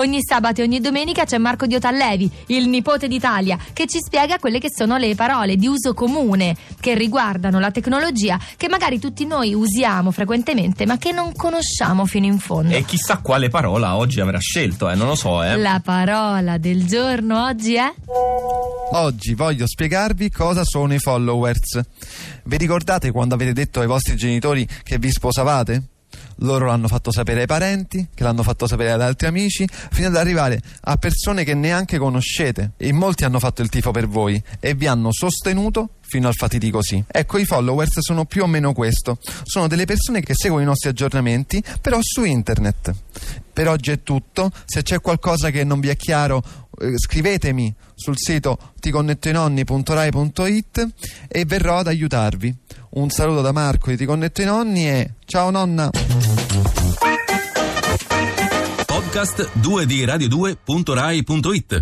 Ogni sabato e ogni domenica c'è Marco Diotallevi, il nipote d'Italia, che ci spiega quelle che sono le parole di uso comune che riguardano la tecnologia che magari tutti noi usiamo frequentemente ma che non conosciamo fino in fondo. E chissà quale parola oggi avrà scelto, eh, non lo so, eh. La parola del giorno oggi è? Oggi voglio spiegarvi cosa sono i followers. Vi ricordate quando avete detto ai vostri genitori che vi sposavate? Loro l'hanno fatto sapere ai parenti, che l'hanno fatto sapere ad altri amici, fino ad arrivare a persone che neanche conoscete. E molti hanno fatto il tifo per voi e vi hanno sostenuto fino al fatidico sì. Ecco, i followers sono più o meno questo. Sono delle persone che seguono i nostri aggiornamenti, però su internet. Per oggi è tutto. Se c'è qualcosa che non vi è chiaro, eh, scrivetemi sul sito ticonnettoinonni.rai.it e verrò ad aiutarvi. Un saluto da Marco di Ti Connetto i Nonni e ciao nonna! Podcast 2 di radio2.rai.it